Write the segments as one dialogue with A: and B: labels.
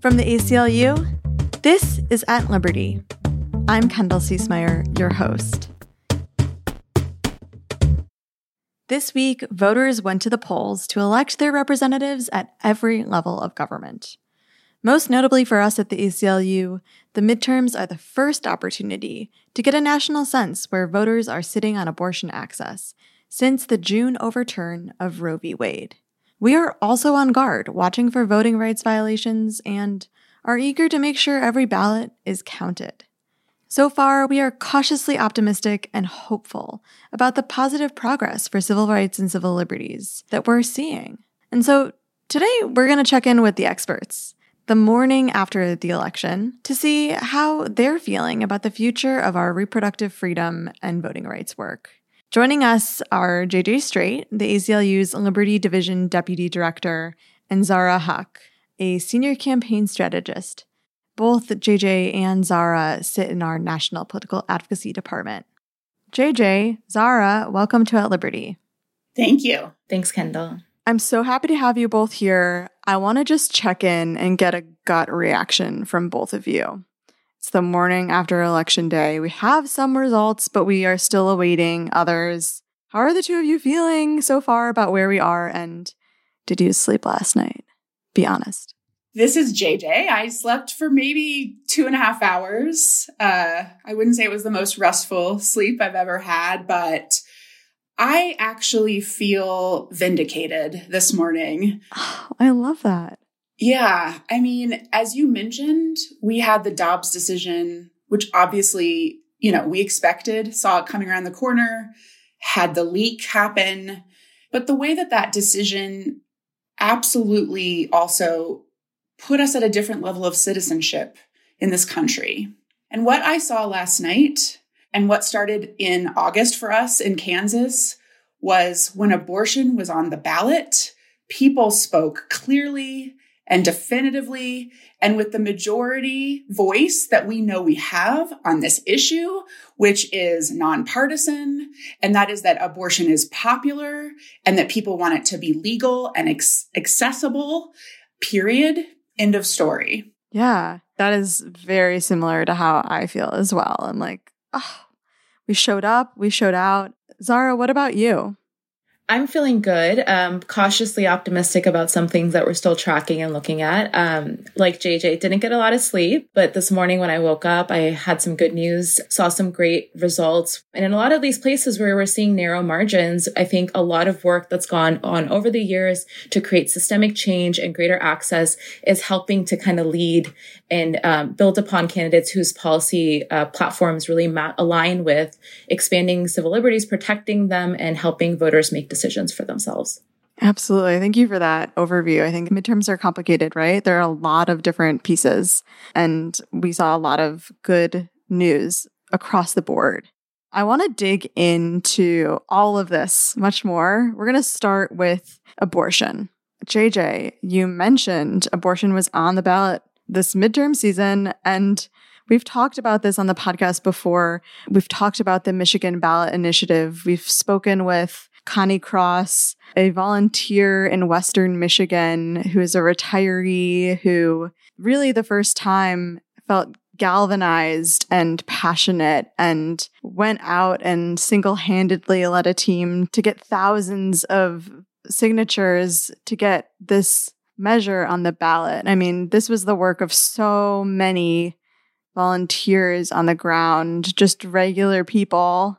A: From the ACLU, this is At Liberty. I'm Kendall Ciesemier, your host. This week, voters went to the polls to elect their representatives at every level of government. Most notably for us at the ACLU, the midterms are the first opportunity to get a national sense where voters are sitting on abortion access since the June overturn of Roe v. Wade. We are also on guard, watching for voting rights violations, and are eager to make sure every ballot is counted. So far, we are cautiously optimistic and hopeful about the positive progress for civil rights and civil liberties that we're seeing. And so today, we're going to check in with the experts the morning after the election to see how they're feeling about the future of our reproductive freedom and voting rights work. Joining us are JJ Straight, the ACLU's Liberty Division Deputy Director, and Zara Huck, a senior campaign strategist. Both JJ and Zara sit in our National Political Advocacy Department. JJ, Zara, welcome to At Liberty.
B: Thank you.
C: Thanks, Kendall.
A: I'm so happy to have you both here. I want to just check in and get a gut reaction from both of you. It's the morning after election day. We have some results, but we are still awaiting others. How are the two of you feeling so far about where we are? And did you sleep last night? Be honest.
B: This is JJ. I slept for maybe two and a half hours. Uh, I wouldn't say it was the most restful sleep I've ever had, but I actually feel vindicated this morning.
A: Oh, I love that.
B: Yeah. I mean, as you mentioned, we had the Dobbs decision, which obviously, you know, we expected, saw it coming around the corner, had the leak happen. But the way that that decision absolutely also put us at a different level of citizenship in this country. And what I saw last night and what started in August for us in Kansas was when abortion was on the ballot, people spoke clearly and definitively and with the majority voice that we know we have on this issue, which is nonpartisan, and that is that abortion is popular and that people want it to be legal and ex- accessible, period. End of story.
A: Yeah, that is very similar to how I feel as well. I'm like, oh, we showed up, we showed out. Zara, what about you?
C: I'm feeling good. Um, cautiously optimistic about some things that we're still tracking and looking at. Um, like JJ, didn't get a lot of sleep, but this morning when I woke up, I had some good news, saw some great results. And in a lot of these places where we're seeing narrow margins, I think a lot of work that's gone on over the years to create systemic change and greater access is helping to kind of lead and um, build upon candidates whose policy uh, platforms really ma- align with expanding civil liberties, protecting them, and helping voters make decisions for themselves.
A: Absolutely. Thank you for that overview. I think midterms are complicated, right? There are a lot of different pieces, and we saw a lot of good news across the board. I want to dig into all of this much more. We're going to start with abortion. JJ, you mentioned abortion was on the ballot this midterm season, and We've talked about this on the podcast before. We've talked about the Michigan ballot initiative. We've spoken with Connie Cross, a volunteer in Western Michigan who is a retiree who really the first time felt galvanized and passionate and went out and single handedly led a team to get thousands of signatures to get this measure on the ballot. I mean, this was the work of so many volunteers on the ground, just regular people.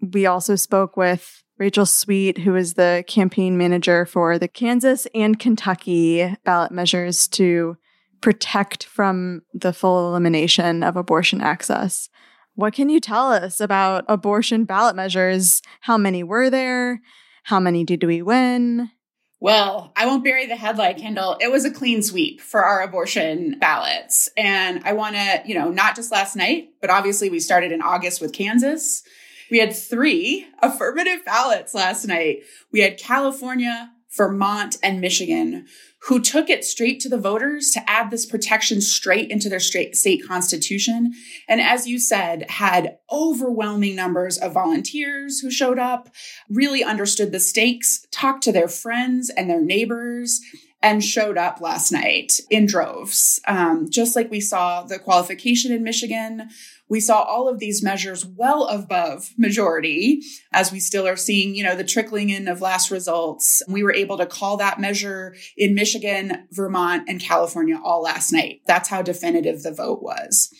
A: We also spoke with Rachel Sweet, who is the campaign manager for the Kansas and Kentucky ballot measures to protect from the full elimination of abortion access. What can you tell us about abortion ballot measures? How many were there? How many did we win?
B: Well, I won't bury the headline, Kendall. It was a clean sweep for our abortion ballots. And I want to, you know, not just last night, but obviously we started in August with Kansas. We had three affirmative ballots last night. We had California, Vermont, and Michigan who took it straight to the voters to add this protection straight into their state constitution. And as you said, had overwhelming numbers of volunteers who showed up, really understood the stakes, talked to their friends and their neighbors, and showed up last night in droves. Um, just like we saw the qualification in Michigan, we saw all of these measures well above majority as we still are seeing, you know, the trickling in of last results. We were able to call that measure in Michigan, Vermont, and California all last night. That's how definitive the vote was.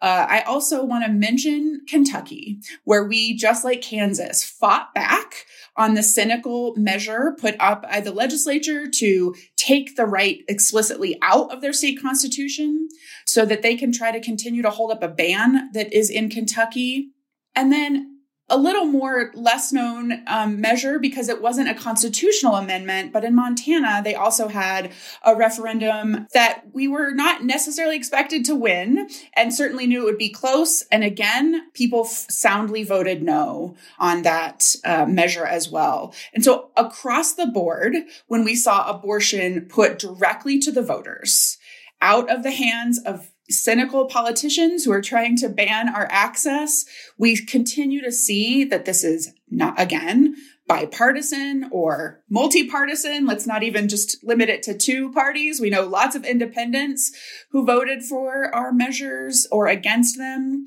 B: Uh, I also want to mention Kentucky, where we, just like Kansas, fought back on the cynical measure put up by the legislature to take the right explicitly out of their state constitution so that they can try to continue to hold up a ban that is in Kentucky. And then a little more less known um, measure because it wasn't a constitutional amendment, but in Montana, they also had a referendum that we were not necessarily expected to win and certainly knew it would be close. And again, people f- soundly voted no on that uh, measure as well. And so across the board, when we saw abortion put directly to the voters, out of the hands of cynical politicians who are trying to ban our access, we continue to see that this is not, again, bipartisan or multi-partisan. Let's not even just limit it to two parties. We know lots of independents who voted for our measures or against them.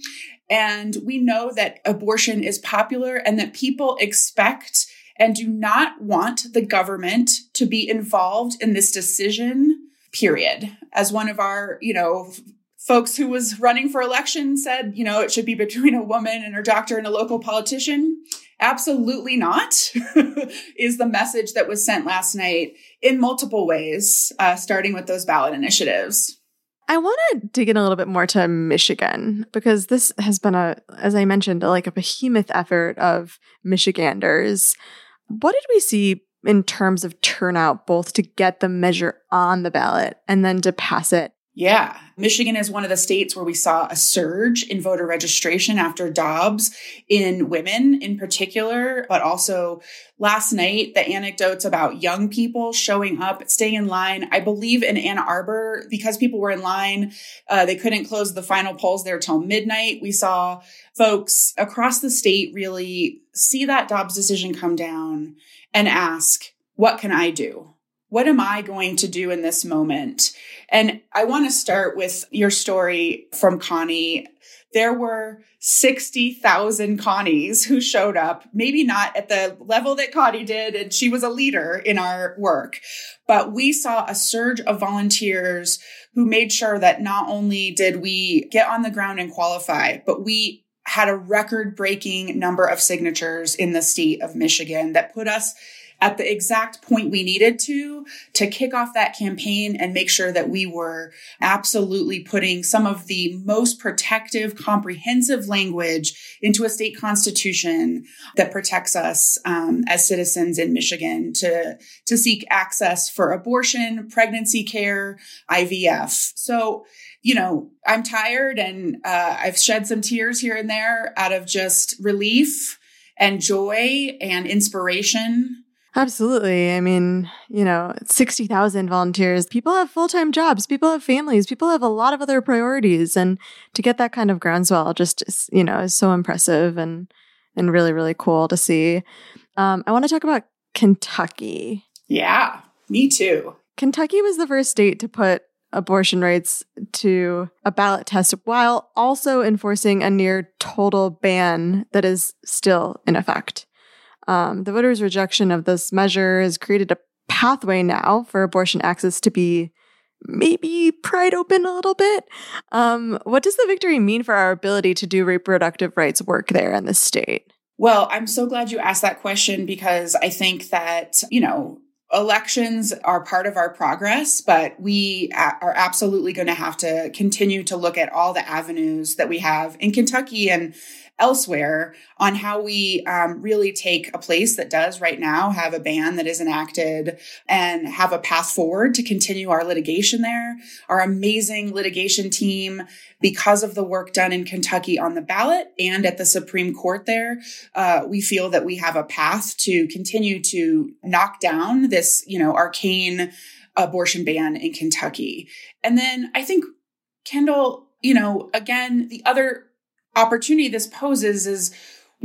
B: And we know that abortion is popular and that people expect and do not want the government to be involved in this decision period as one of our you know folks who was running for election said, you know, it should be between a woman and her doctor and a local politician. Absolutely not, is the message that was sent last night in multiple ways, uh, starting with those ballot initiatives.
A: I want to dig in a little bit more to Michigan because this has been a, as I mentioned, like a behemoth effort of Michiganders. What did we see in terms of turnout, both to get the measure on the ballot and then to pass it
B: yeah. Michigan is one of the states where we saw a surge in voter registration after Dobbs in women in particular, but also last night, the anecdotes about young people showing up, staying in line. I believe in Ann Arbor, because people were in line, uh, they couldn't close the final polls there till midnight. We saw folks across the state really see that Dobbs decision come down and ask, what can I do? What am I going to do in this moment? And I want to start with your story from Connie. There were 60,000 Connies who showed up, maybe not at the level that Connie did, and she was a leader in our work, but we saw a surge of volunteers who made sure that not only did we get on the ground and qualify, but we had a record breaking number of signatures in the state of Michigan that put us at the exact point we needed to to kick off that campaign and make sure that we were absolutely putting some of the most protective, comprehensive language into a state constitution that protects us um, as citizens in Michigan to to seek access for abortion, pregnancy care, IVF. So you know, I'm tired and uh, I've shed some tears here and there out of just relief and joy and inspiration
A: Absolutely. I mean, you know, 60,000 volunteers. People have full time jobs, people have families, people have a lot of other priorities. And to get that kind of groundswell just, you know, is so impressive and, and really, really cool to see. Um, I want to talk about Kentucky.
B: Yeah, me too.
A: Kentucky was the first state to put abortion rights to a ballot test while also enforcing a near total ban that is still in effect. Um, the voters' rejection of this measure has created a pathway now for abortion access to be maybe pried open a little bit. Um, what does the victory mean for our ability to do reproductive rights work there in the state?
B: Well, I'm so glad you asked that question because I think that, you know, elections are part of our progress, but we are absolutely going to have to continue to look at all the avenues that we have in Kentucky and elsewhere on how we um, really take a place that does right now have a ban that is enacted and have a path forward to continue our litigation there. Our amazing litigation team, because of the work done in Kentucky on the ballot and at the Supreme Court there, uh, we feel that we have a path to continue to knock down this, you know, arcane abortion ban in Kentucky. And then I think Kendall, you know, again, the other opportunity this poses is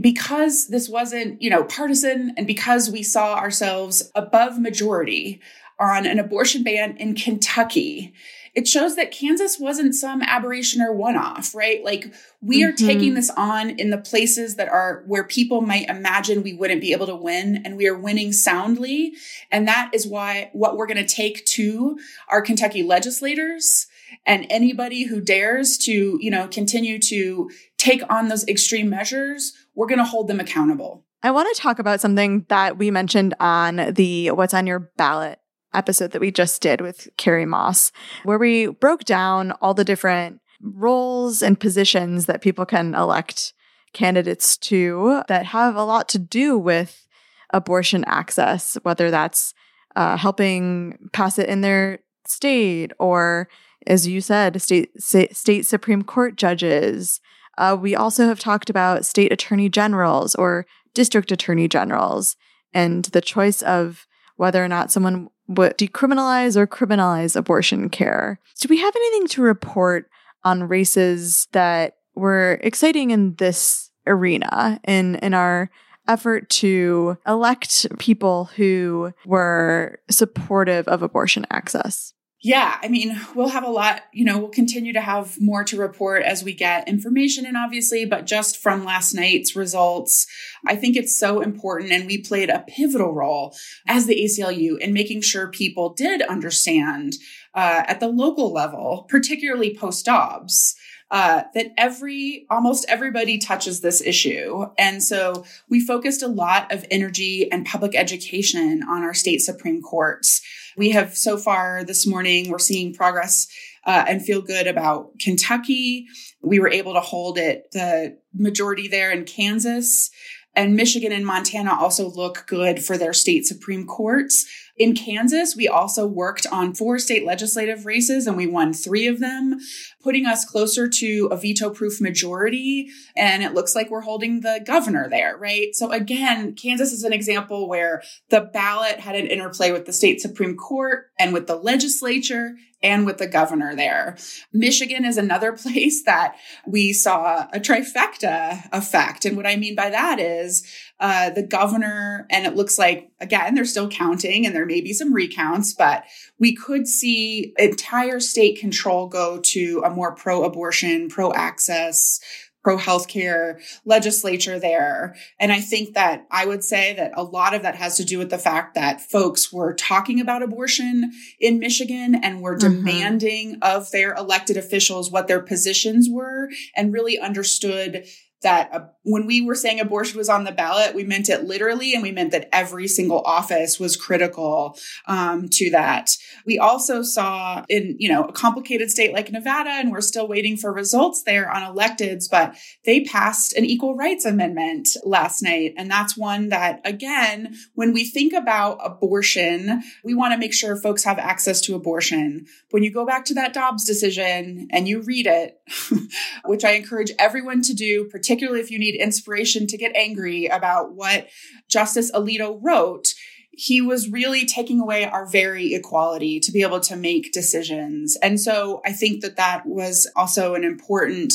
B: because this wasn't, you know, partisan and because we saw ourselves above majority, on an abortion ban in Kentucky it shows that Kansas wasn't some aberration or one off, right? Like we mm-hmm. are taking mm-hmm. this on in the places that are where people might imagine we wouldn't be able to win and we are winning soundly. And that is why what we're going to take to our Kentucky legislators and anybody who dares to, you know, continue to take on those extreme measures, we're going to hold them accountable.
A: I want to talk about something that we mentioned on the What's on Your Ballot episode that we just did with Carrie Moss, where we broke down all the different roles and positions that people can elect candidates to that have a lot to do with abortion access, whether that's uh, helping pass it in their state or, as you said, state state Supreme Court judges. Uh, we also have talked about state attorney generals or district attorney generals and the choice of whether or not someone would decriminalize or criminalize abortion care. Do we have anything to report on races that were exciting in this arena in in our effort to elect people who were supportive of abortion access?
B: Yeah, I mean, we'll have a lot, you know, we'll continue to have more to report as we get information in, obviously, but just from last night's results, I think it's so important. And we played a pivotal role as the ACLU in making sure people did understand uh, at the local level, particularly post Dobbs, uh, that every almost everybody touches this issue. And so we focused a lot of energy and public education on our state Supreme Courts. We have so far this morning, we're seeing progress uh, and feel good about Kentucky. We were able to hold it, the majority there in Kansas. And Michigan and Montana also look good for their state Supreme Courts. In Kansas, we also worked on four state legislative races and we won three of them, putting us closer to a veto proof majority. And it looks like we're holding the governor there, right? So again, Kansas is an example where the ballot had an interplay with the state Supreme Court and with the legislature and with the governor there. Michigan is another place that we saw a trifecta effect. And what I mean by that is uh, the governor, and it looks like, again, they're still counting and there may be some recounts, but we could see entire state control go to a more pro abortion, pro access, pro healthcare legislature there. And I think that I would say that a lot of that has to do with the fact that folks were talking about abortion in Michigan and were mm-hmm. demanding of their elected officials what their positions were and really understood that uh, when we were saying abortion was on the ballot, we meant it literally, and we meant that every single office was critical um, to that. We also saw in you know a complicated state like Nevada, and we're still waiting for results there on electeds, but they passed an equal rights amendment last night, and that's one that again, when we think about abortion, we want to make sure folks have access to abortion. When you go back to that Dobbs decision and you read it, which I encourage everyone to do, particularly particularly if you need inspiration to get angry about what Justice Alito wrote, he was really taking away our very equality to be able to make decisions. And so I think that that was also an important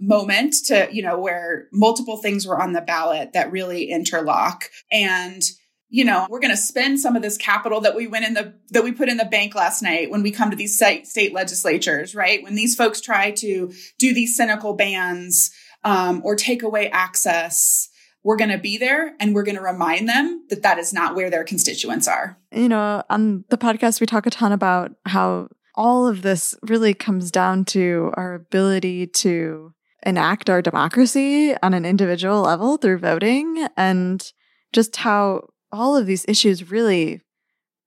B: moment to, you know, where multiple things were on the ballot that really interlock. And you know, we're going to spend some of this capital that we went in the, that we put in the bank last night when we come to these state, state legislatures, right? When these folks try to do these cynical bans um, or take away access, we're going to be there and we're going to remind them that that is not where their constituents are.
A: You know, on the podcast, we talk a ton about how all of this really comes down to our ability to enact our democracy on an individual level through voting and just how all of these issues really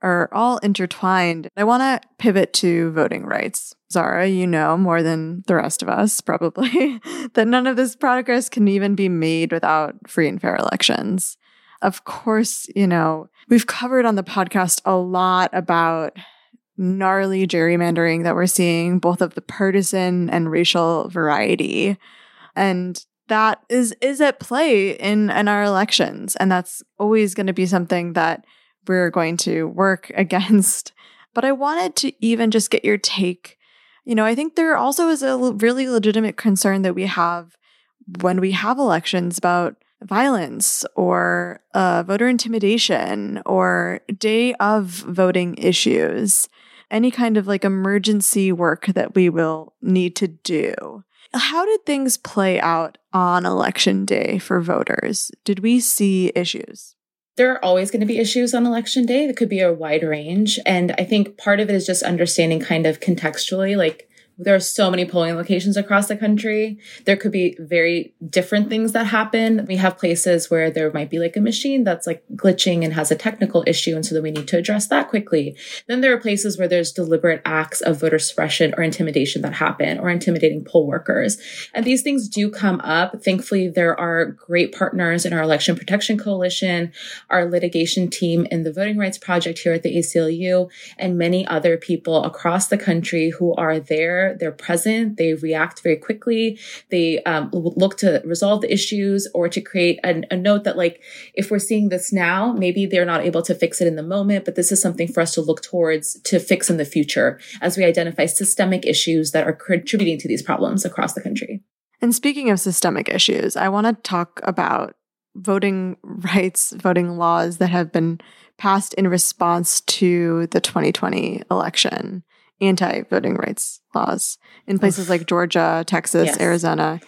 A: are all intertwined. I want to pivot to voting rights. Zara, you know more than the rest of us, probably, that none of this progress can even be made without free and fair elections. Of course, you know, we've covered on the podcast a lot about gnarly gerrymandering that we're seeing, both of the partisan and racial variety. And that is is at play in, in our elections. And that's always going to be something that we're going to work against. But I wanted to even just get your take. You know, I think there also is a really legitimate concern that we have when we have elections about violence or uh, voter intimidation or day of voting issues, any kind of like emergency work that we will need to do. How did things play out on election day for voters? Did we see issues?
C: There are always going to be issues on election day. That could be a wide range. And I think part of it is just understanding kind of contextually, like there are so many polling locations across the country. There could be very different things that happen. We have places where there might be like a machine that's like glitching and has a technical issue. And so then we need to address that quickly. Then there are places where there's deliberate acts of voter suppression or intimidation that happen or intimidating poll workers. And these things do come up. Thankfully, there are great partners in our election protection coalition, our litigation team in the voting rights project here at the ACLU, and many other people across the country who are there they're present, they react very quickly, they um, look to resolve the issues or to create a, a note that, like, if we're seeing this now, maybe they're not able to fix it in the moment, but this is something for us to look towards to fix in the future as we identify systemic issues that are contributing to these problems across the country.
A: And speaking of systemic issues, I want to talk about voting rights, voting laws that have been passed in response to the 2020 election anti voting rights laws in places like Georgia, Texas, yes. Arizona.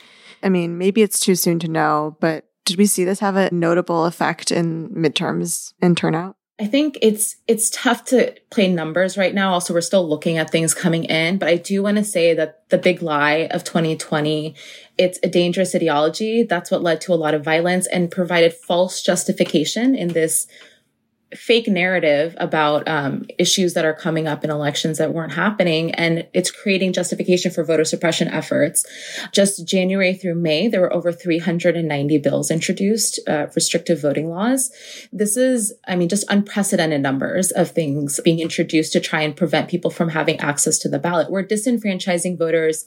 A: I mean, maybe it's too soon to know, but did we see this have a notable effect in midterms and turnout?
C: I think it's it's tough to play numbers right now. Also, we're still looking at things coming in, but I do want to say that the big lie of 2020, it's a dangerous ideology. That's what led to a lot of violence and provided false justification in this fake narrative about um, issues that are coming up in elections that weren't happening and it's creating justification for voter suppression efforts. Just january through may there were over 390 bills introduced uh, restrictive voting laws. This is i mean just unprecedented numbers of things being introduced to try and prevent people from having access to the ballot. We're disenfranchising voters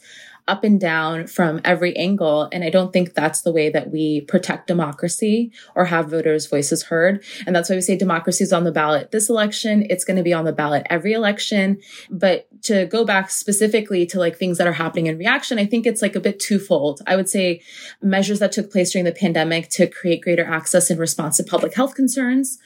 C: up and down from every angle. And I don't think that's the way that we protect democracy or have voters' voices heard. And that's why we say democracy is on the ballot this election. It's going to be on the ballot every election. But to go back specifically to like things that are happening in reaction, I think it's like a bit twofold. I would say measures that took place during the pandemic to create greater access in response to public health concerns.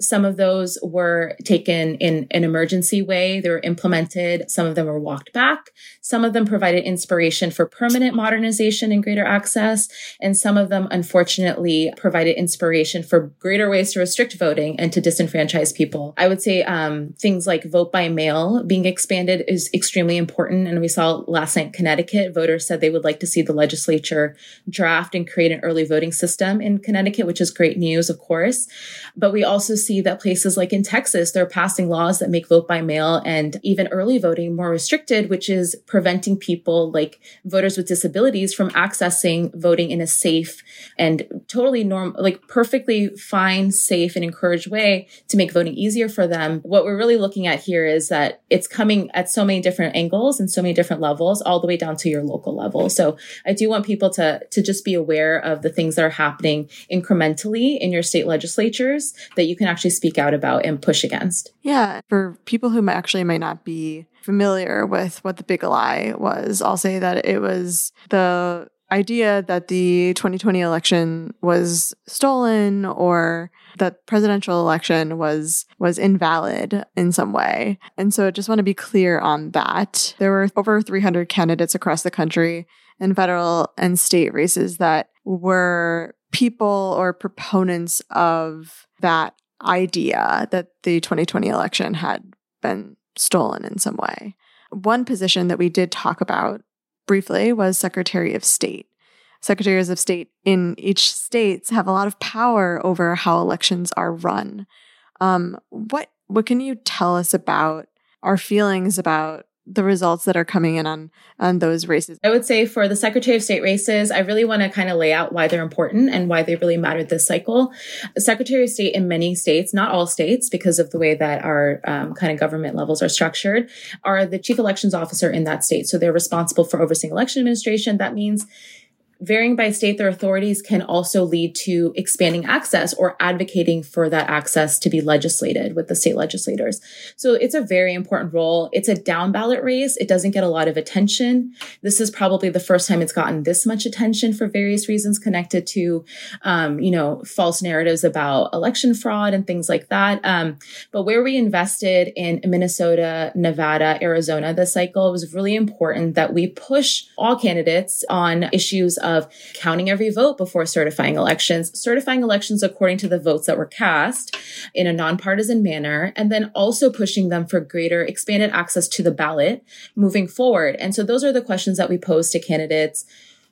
C: Some of those were taken in an emergency way. They were implemented. Some of them were walked back. Some of them provided inspiration for permanent modernization and greater access. And some of them, unfortunately, provided inspiration for greater ways to restrict voting and to disenfranchise people. I would say um, things like vote by mail being expanded is extremely important. And we saw last night Connecticut, voters said they would like to see the legislature draft and create an early voting system in Connecticut, which is great news, of course. But we also see that places like in Texas, they're passing laws that make vote by mail and even early voting more restricted, which is preventing people like voters with disabilities from accessing voting in a safe and totally norm, like perfectly fine, safe and encouraged way to make voting easier for them. What we're really looking at here is that it's coming at so many different angles and so many different levels, all the way down to your local level. So I do want people to, to just be aware of the things that are happening incrementally in your state legislatures that you can actually speak out about and push against.
A: Yeah. For people who actually might not be familiar with what the big lie was, I'll say that it was the idea that the 2020 election was stolen or that presidential election was was invalid in some way. And so I just want to be clear on that. There were over 300 candidates across the country in federal and state races that were people or proponents of that idea that the 2020 election had been stolen in some way. One position that we did talk about briefly was Secretary of State. Secretaries of State in each states have a lot of power over how elections are run. Um, what what can you tell us about our feelings about the results that are coming in on on those races?
C: I would say for the Secretary of State races, I really want to kind of lay out why they're important and why they really mattered this cycle. The Secretary of State in many states, not all states, because of the way that our um, kind of government levels are structured, are the chief elections officer in that state. So they're responsible for overseeing election administration. That means varying by state, their authorities can also lead to expanding access or advocating for that access to be legislated with the state legislators. So it's a very important role. It's a down ballot race. It doesn't get a lot of attention. This is probably the first time it's gotten this much attention for various reasons connected to, um, you know, false narratives about election fraud and things like that. Um, but where we invested in Minnesota, Nevada, Arizona this cycle, it was really important that we push all candidates on issues counting every vote before certifying elections, certifying elections according to the votes that were cast in a nonpartisan manner, and then also pushing them for greater expanded access to the ballot moving forward. And so those are the questions that we pose to candidates.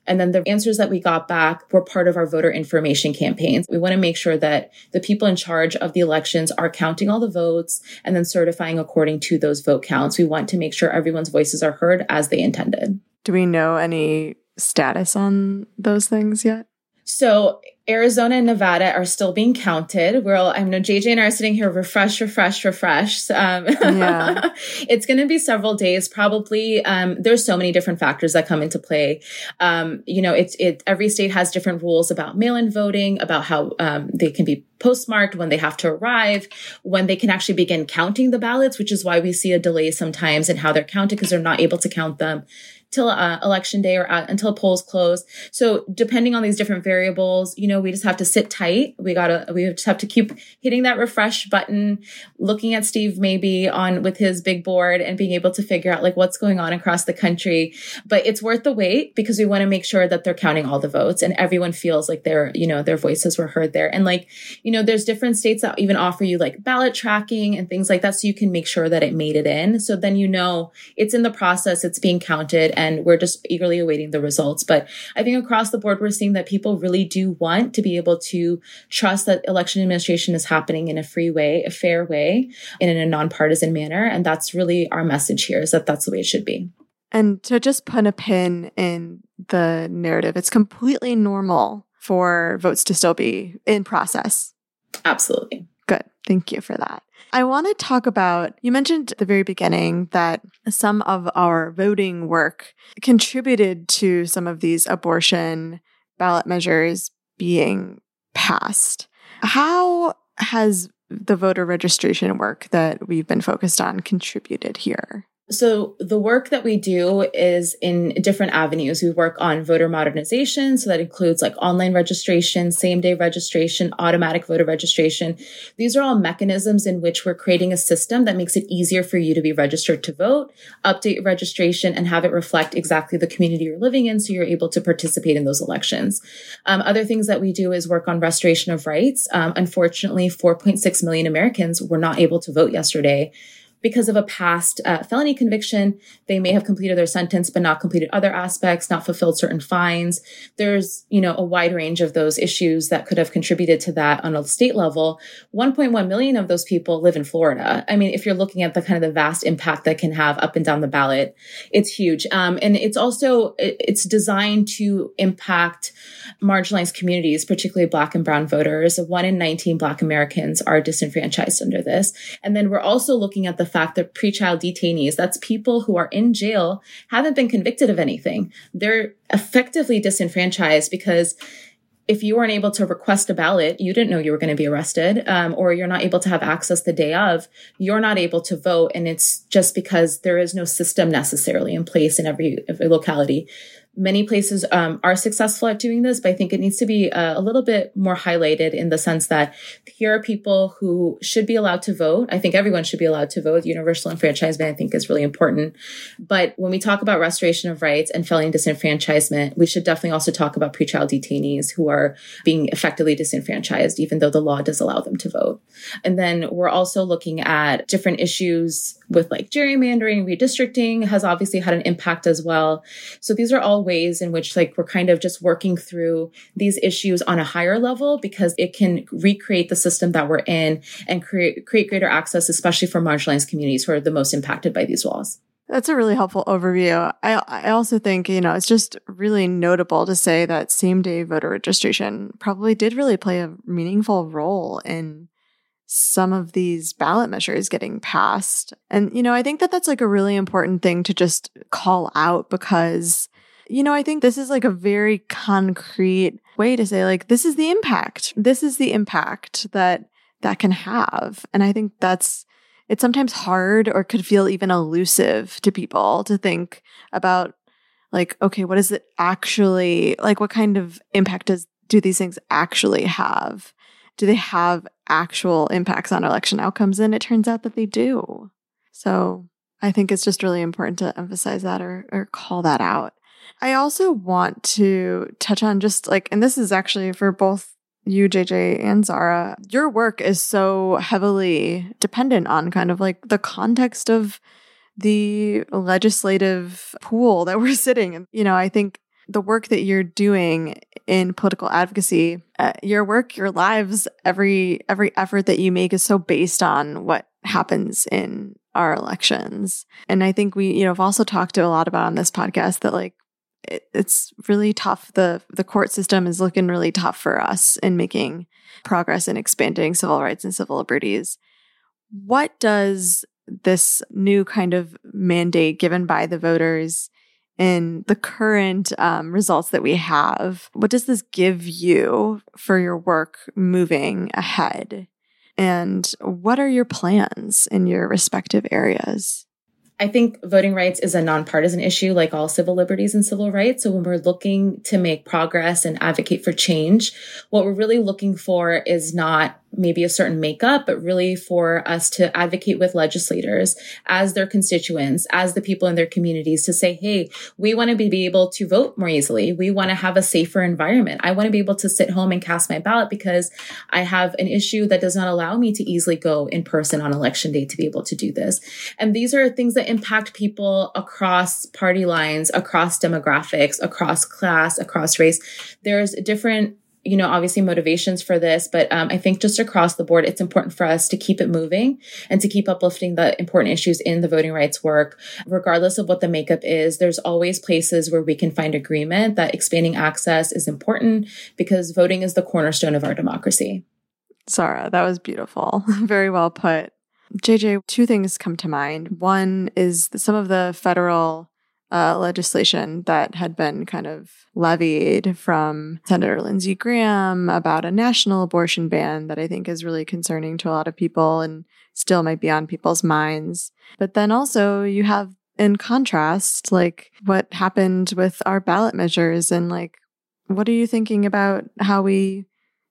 C: And then the answers that we got back were part of our voter information campaigns. We want to make sure that the people in charge of the elections are counting all the votes and then certifying according to those vote counts. We want to make sure everyone's voices are heard as they intended.
A: Do we know any status on those things yet?
C: So Arizona and Nevada are still being counted. We're all, I know JJ and I are sitting here, refresh, refresh, refresh. Um, yeah. it's going to be several days, probably. Um, there's so many different factors that come into play. Um, you know, it's, it, every state has different rules about mail-in voting, about how, um, they can be postmarked, when they have to arrive, when they can actually begin counting the ballots, which is why we see a delay sometimes in how they're counted because they're not able to count them till uh, election day or uh, until polls close. So depending on these different variables, you know, we just have to sit tight. We gotta, we just have to keep hitting that refresh button, looking at Steve maybe on with his big board and being able to figure out like what's going on across the country. But it's worth the wait because we want to make sure that they're counting all the votes and everyone feels like their, you know, their voices were heard there. And like, you know, there's different states that even offer you like ballot tracking and things like that. So you can make sure that it made it in. So then you know it's in the process, it's being counted and we're just eagerly awaiting the results. But I think across the board, we're seeing that people really do want to be able to trust that election administration is happening in a free way, a fair way, and in a nonpartisan manner. And that's really our message here is that that's the way it should be.
A: And to just put a pin in the narrative, it's completely normal for votes to still be in process.
C: Absolutely.
A: Good. Thank you for that. I want to talk about you mentioned at the very beginning that some of our voting work contributed to some of these abortion ballot measures being passed. How has the voter registration work that we've been focused on contributed here?
C: So the work that we do is in different avenues. We work on voter modernization. So that includes like online registration, same day registration, automatic voter registration. These are all mechanisms in which we're creating a system that makes it easier for you to be registered to vote, update your registration and have it reflect exactly the community you're living in. So you're able to participate in those elections. Um, other things that we do is work on restoration of rights. Um, unfortunately, 4.6 million Americans were not able to vote yesterday because of a past uh, felony conviction, they may have completed their sentence, but not completed other aspects, not fulfilled certain fines. There's, you know, a wide range of those issues that could have contributed to that on a state level. 1.1 million of those people live in Florida. I mean, if you're looking at the kind of the vast impact that can have up and down the ballot, it's huge. Um, and it's also, it's designed to impact marginalized communities, particularly black and brown voters. One in 19 black Americans are disenfranchised under this. And then we're also looking at the fact that pretrial detainees, that's people who are in jail, haven't been convicted of anything. They're effectively disenfranchised because if you weren't able to request a ballot, you didn't know you were going to be arrested, um, or you're not able to have access the day of, you're not able to vote. And it's just because there is no system necessarily in place in every, every locality many places um, are successful at doing this, but I think it needs to be uh, a little bit more highlighted in the sense that here are people who should be allowed to vote. I think everyone should be allowed to vote. Universal enfranchisement, I think, is really important. But when we talk about restoration of rights and felony disenfranchisement, we should definitely also talk about pretrial detainees who are being effectively disenfranchised, even though the law does allow them to vote. And then we're also looking at different issues with like gerrymandering, redistricting has obviously had an impact as well. So these are all ways in which like we're kind of just working through these issues on a higher level because it can recreate the system that we're in and create create greater access, especially for marginalized communities who are the most impacted by these laws.
A: That's a really helpful overview. I I also think, you know, it's just really notable to say that same day voter registration probably did really play a meaningful role in some of these ballot measures getting passed. And, you know, I think that that's like a really important thing to just call out because You know, I think this is like a very concrete way to say, like, this is the impact. This is the impact that that can have. And I think that's, it's sometimes hard or could feel even elusive to people to think about, like, okay, what is it actually, like, what kind of impact does, do these things actually have? Do they have actual impacts on election outcomes? And it turns out that they do. So I think it's just really important to emphasize that or, or call that out. I also want to touch on just like, and this is actually for both you, JJ, and Zara, your work is so heavily dependent on kind of like the context of the legislative pool that we're sitting in. You know, I think the work that you're doing in political advocacy, uh, your work, your lives, every every effort that you make is so based on what happens in our elections. And I think we, you know, have also talked a lot about on this podcast that like it, it's really tough. The the court system is looking really tough for us in making progress in expanding civil rights and civil liberties. What does this new kind of mandate given by the voters in the current um, results that we have, what does this give you for your work moving ahead? And what are your plans in your respective areas?
C: I think voting rights is a nonpartisan issue, like all civil liberties and civil rights. So when we're looking to make progress and advocate for change, what we're really looking for is not maybe a certain makeup, but really for us to advocate with legislators as their constituents, as the people in their communities to say, Hey, we want to be able to vote more easily. We want to have a safer environment. I want to be able to sit home and cast my ballot because I have an issue that does not allow me to easily go in person on election day to be able to do this. And these are things that impact people across party lines, across demographics, across class, across race. There's different you know, obviously motivations for this, but um, I think just across the board, it's important for us to keep it moving and to keep uplifting the important issues in the voting rights work, regardless of what the makeup is. There's always places where we can find agreement that expanding access is important because voting is the cornerstone of our democracy.
A: Sarah, that was beautiful. Very well put. JJ, two things come to mind. One is some of the federal uh, legislation that had been kind of levied from Senator Lindsey Graham about a national abortion ban that I think is really concerning to a lot of people and still might be on people's minds. But then also you have in contrast, like what happened with our ballot measures and like, what are you thinking about how we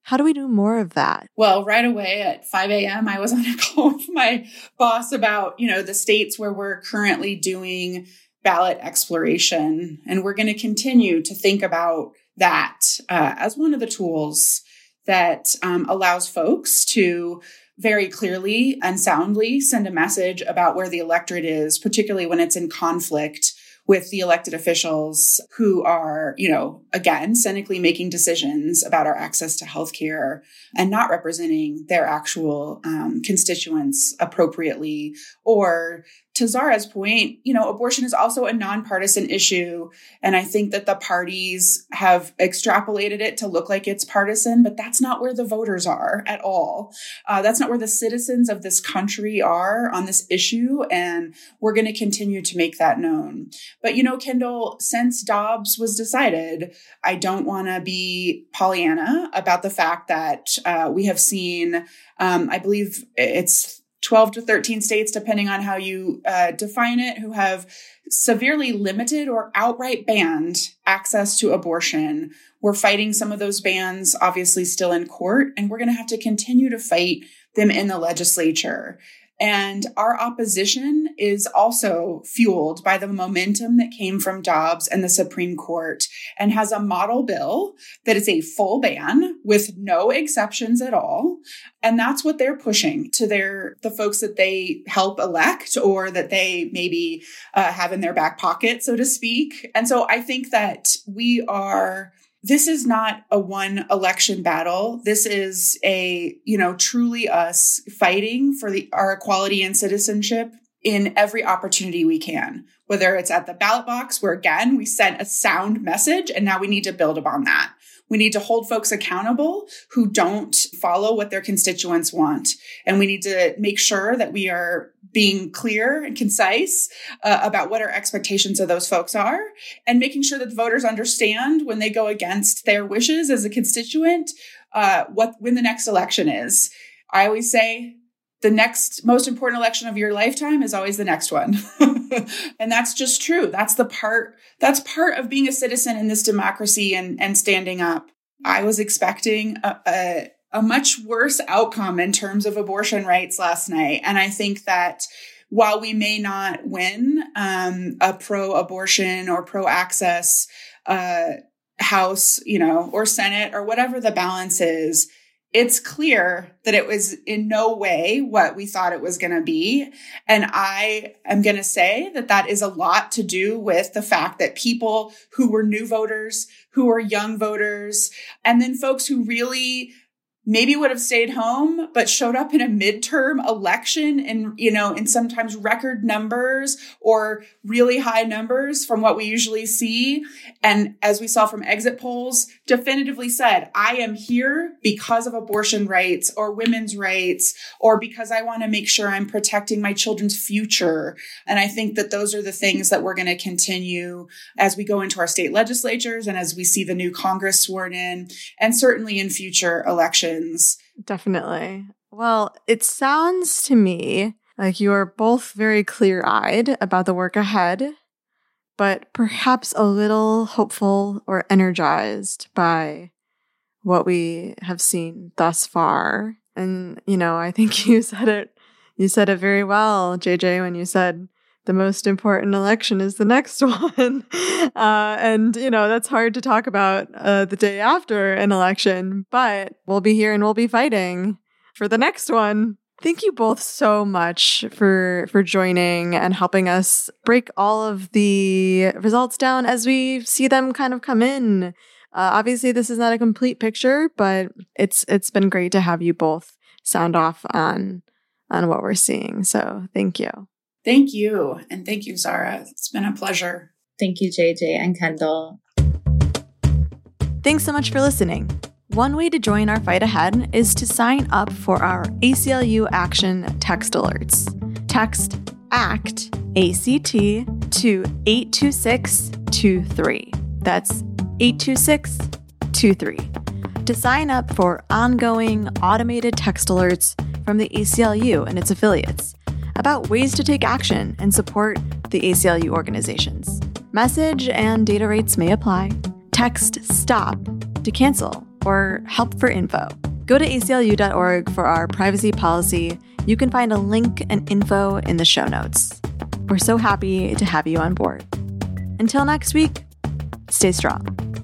A: how do we do more of that?
B: Well, right away at 5 a.m., I was on a call with my boss about, you know, the states where we're currently doing ballot exploration. And we're going to continue to think about that uh, as one of the tools that um, allows folks to very clearly and soundly send a message about where the electorate is, particularly when it's in conflict with the elected officials who are, you know, again, cynically making decisions about our access to healthcare and not representing their actual um, constituents appropriately or to Zara's point, you know, abortion is also a nonpartisan issue. And I think that the parties have extrapolated it to look like it's partisan, but that's not where the voters are at all. Uh, that's not where the citizens of this country are on this issue. And we're going to continue to make that known. But, you know, Kendall, since Dobbs was decided, I don't want to be Pollyanna about the fact that uh, we have seen, um, I believe it's 12 to 13 states, depending on how you uh, define it, who have severely limited or outright banned access to abortion. We're fighting some of those bans, obviously, still in court, and we're going to have to continue to fight them in the legislature. And our opposition is also fueled by the momentum that came from Dobbs and the Supreme Court and has a model bill that is a full ban with no exceptions at all. And that's what they're pushing to their, the folks that they help elect or that they maybe uh, have in their back pocket, so to speak. And so I think that we are this is not a one election battle. This is a, you know, truly us fighting for the, our equality and citizenship in every opportunity we can, whether it's at the ballot box, where again, we sent a sound message and now we need to build upon that. We need to hold folks accountable who don't follow what their constituents want. And we need to make sure that we are being clear and concise uh, about what our expectations of those folks are and making sure that the voters understand when they go against their wishes as a constituent uh, what when the next election is. I always say the next most important election of your lifetime is always the next one. and that's just true. That's the part, that's part of being a citizen in this democracy and, and standing up. I was expecting a, a, a much worse outcome in terms of abortion rights last night. And I think that while we may not win um, a pro abortion or pro access uh, House, you know, or Senate or whatever the balance is, it's clear that it was in no way what we thought it was going to be. And I am going to say that that is a lot to do with the fact that people who were new voters, who were young voters, and then folks who really maybe would have stayed home, but showed up in a midterm election in, you know, in sometimes record numbers or really high numbers from what we usually see. And as we saw from exit polls, definitively said, I am here because of abortion rights or women's rights or because I want to make sure I'm protecting my children's future. And I think that those are the things that we're going to continue as we go into our state legislatures and as we see the new Congress sworn in and certainly in future elections.
A: Definitely. Well, it sounds to me like you are both very clear eyed about the work ahead, but perhaps a little hopeful or energized by what we have seen thus far. And, you know, I think you said it, you said it very well, JJ, when you said the most important election is the next one. Uh, and, you know, that's hard to talk about uh, the day after an election, but we'll be here and we'll be fighting for the next one. Thank you both so much for for joining and helping us break all of the results down as we see them kind of come in. Uh, obviously, this is not a complete picture, but it's it's been great to have you both sound off on on what we're seeing. So, thank you.
B: Thank you. And thank you, Zara. It's been a pleasure.
C: Thank you, JJ and Kendall.
A: Thanks so much for listening. One way to join our fight ahead is to sign up for our ACLU Action text alerts. Text ACT, ACT, to 82623. That's 82623. To sign up for ongoing automated text alerts from the ACLU and its affiliates about ways to take action and support the ACLU organizations. Message and data rates may apply. Text STOP to cancel or help for info. Go to aclu.org for our privacy policy. You can find a link and info in the show notes. We're so happy to have you on board. Until next week, stay strong.